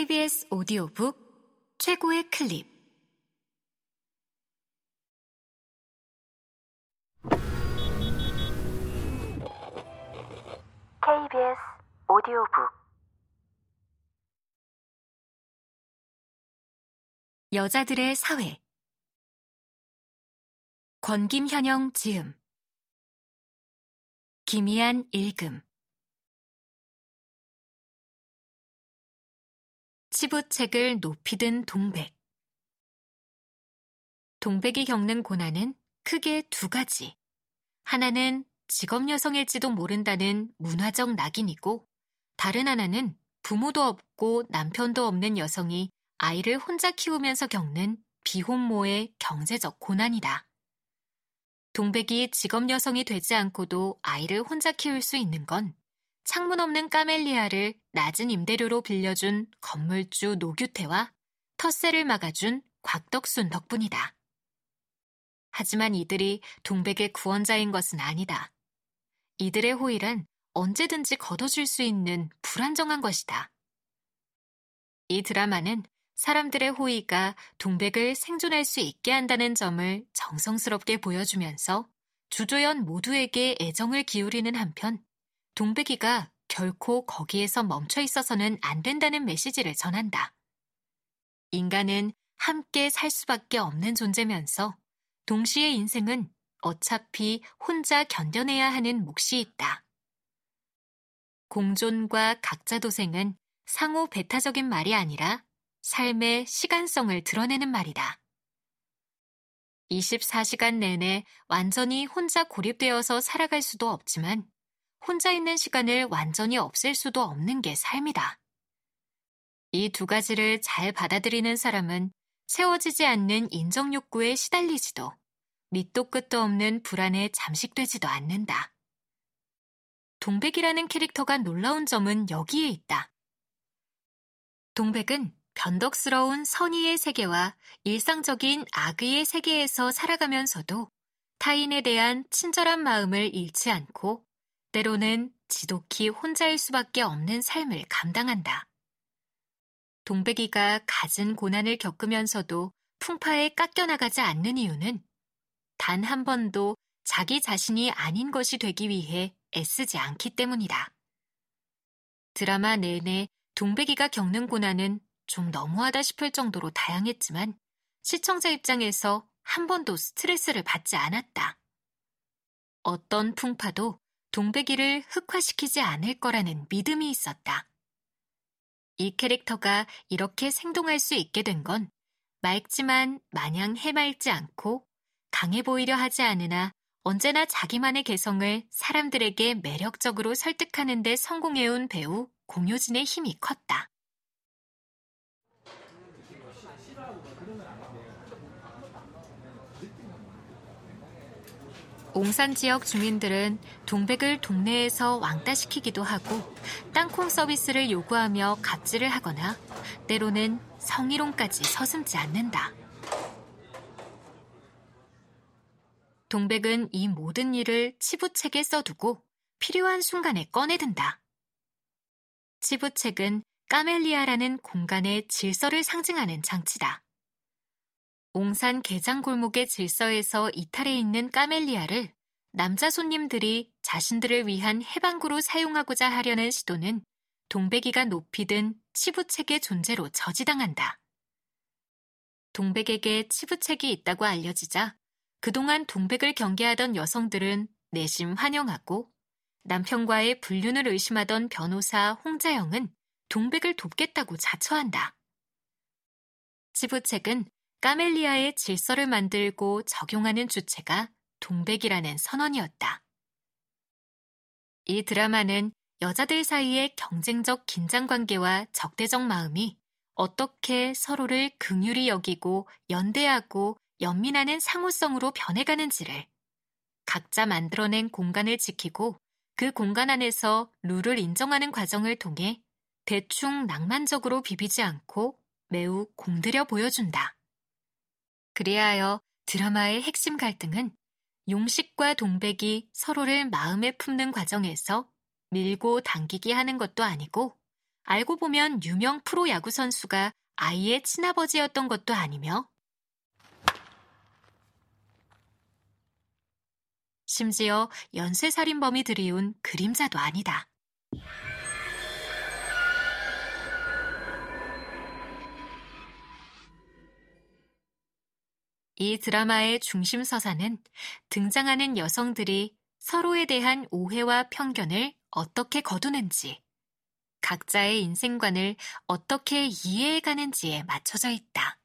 KBS 오디오북 최고의 클립. KBS 오디오북. 여자들의 사회. 권김현영 지음. 김희안 읽음 치부책을 높이 든 동백 동백이 겪는 고난은 크게 두 가지. 하나는 직업 여성일지도 모른다는 문화적 낙인이고 다른 하나는 부모도 없고 남편도 없는 여성이 아이를 혼자 키우면서 겪는 비혼모의 경제적 고난이다. 동백이 직업 여성이 되지 않고도 아이를 혼자 키울 수 있는 건 창문 없는 까멜리아를 낮은 임대료로 빌려준 건물주 노규태와 텃세를 막아준 곽덕순 덕분이다. 하지만 이들이 동백의 구원자인 것은 아니다. 이들의 호의란 언제든지 걷어줄 수 있는 불안정한 것이다. 이 드라마는 사람들의 호의가 동백을 생존할 수 있게 한다는 점을 정성스럽게 보여주면서 주조연 모두에게 애정을 기울이는 한편 동백이가 결코 거기에서 멈춰 있어서는 안 된다는 메시지를 전한다. 인간은 함께 살 수밖에 없는 존재면서 동시에 인생은 어차피 혼자 견뎌내야 하는 몫이 있다. 공존과 각자 도생은 상호 배타적인 말이 아니라 삶의 시간성을 드러내는 말이다. 24시간 내내 완전히 혼자 고립되어서 살아갈 수도 없지만 혼자 있는 시간을 완전히 없앨 수도 없는 게 삶이다. 이 두 가지를 잘 받아들이는 사람은 채워지지 않는 인정 욕구에 시달리지도 밑도 끝도 없는 불안에 잠식되지도 않는다. 동백이라는 캐릭터가 놀라운 점은 여기에 있다. 동백은 변덕스러운 선의의 세계와 일상적인 악의의 세계에서 살아가면서도 타인에 대한 친절한 마음을 잃지 않고 때로는 지독히 혼자일 수밖에 없는 삶을 감당한다. 동백이가 갖은 고난을 겪으면서도 풍파에 깎여나가지 않는 이유는 단 한 번도 자기 자신이 아닌 것이 되기 위해 애쓰지 않기 때문이다. 드라마 내내 동백이가 겪는 고난은 좀 너무하다 싶을 정도로 다양했지만 시청자 입장에서 한 번도 스트레스를 받지 않았다. 어떤 풍파도 동백이를 흑화시키지 않을 거라는 믿음이 있었다. 이 캐릭터가 이렇게 생동할 수 있게 된 건 맑지만 마냥 해맑지 않고 강해 보이려 하지 않으나 언제나 자기만의 개성을 사람들에게 매력적으로 설득하는 데 성공해온 배우 공효진의 힘이 컸다. 옹산 지역 주민들은 동백을 동네에서 왕따시키기도 하고 땅콩 서비스를 요구하며 갑질을 하거나 때로는 성희롱까지 서슴지 않는다. 동백은 이 모든 일을 치부책에 써두고 필요한 순간에 꺼내든다. 치부책은 까멜리아라는 공간의 질서를 상징하는 장치다. 옹산 개장 골목의 질서에서 이탈해 있는 까멜리아를 남자 손님들이 자신들을 위한 해방구로 사용하고자 하려는 시도는 동백이가 높이 든 치부책의 존재로 저지당한다. 동백에게 치부책이 있다고 알려지자 그동안 동백을 경계하던 여성들은 내심 환영하고 남편과의 불륜을 의심하던 변호사 홍자영은 동백을 돕겠다고 자처한다. 치부책은 까멜리아의 질서를 만들고 적용하는 주체가 동백이라는 선언이었다. 이 드라마는 여자들 사이의 경쟁적 긴장 관계와 적대적 마음이 어떻게 서로를 긍휼히 여기고 연대하고 연민하는 상호성으로 변해가는지를 각자 만들어낸 공간을 지키고 그 공간 안에서 룰을 인정하는 과정을 통해 대충 낭만적으로 비비지 않고 매우 공들여 보여준다. 그리하여 드라마의 핵심 갈등은 용식과 동백이 서로를 마음에 품는 과정에서 밀고 당기기 하는 것도 아니고 알고 보면 유명 프로야구 선수가 아이의 친아버지였던 것도 아니며 심지어 연쇄살인범이 들이운 그림자도 아니다. 이 드라마의 중심 서사는 등장하는 여성들이 서로에 대한 오해와 편견을 어떻게 거두는지, 각자의 인생관을 어떻게 이해해 가는지에 맞춰져 있다.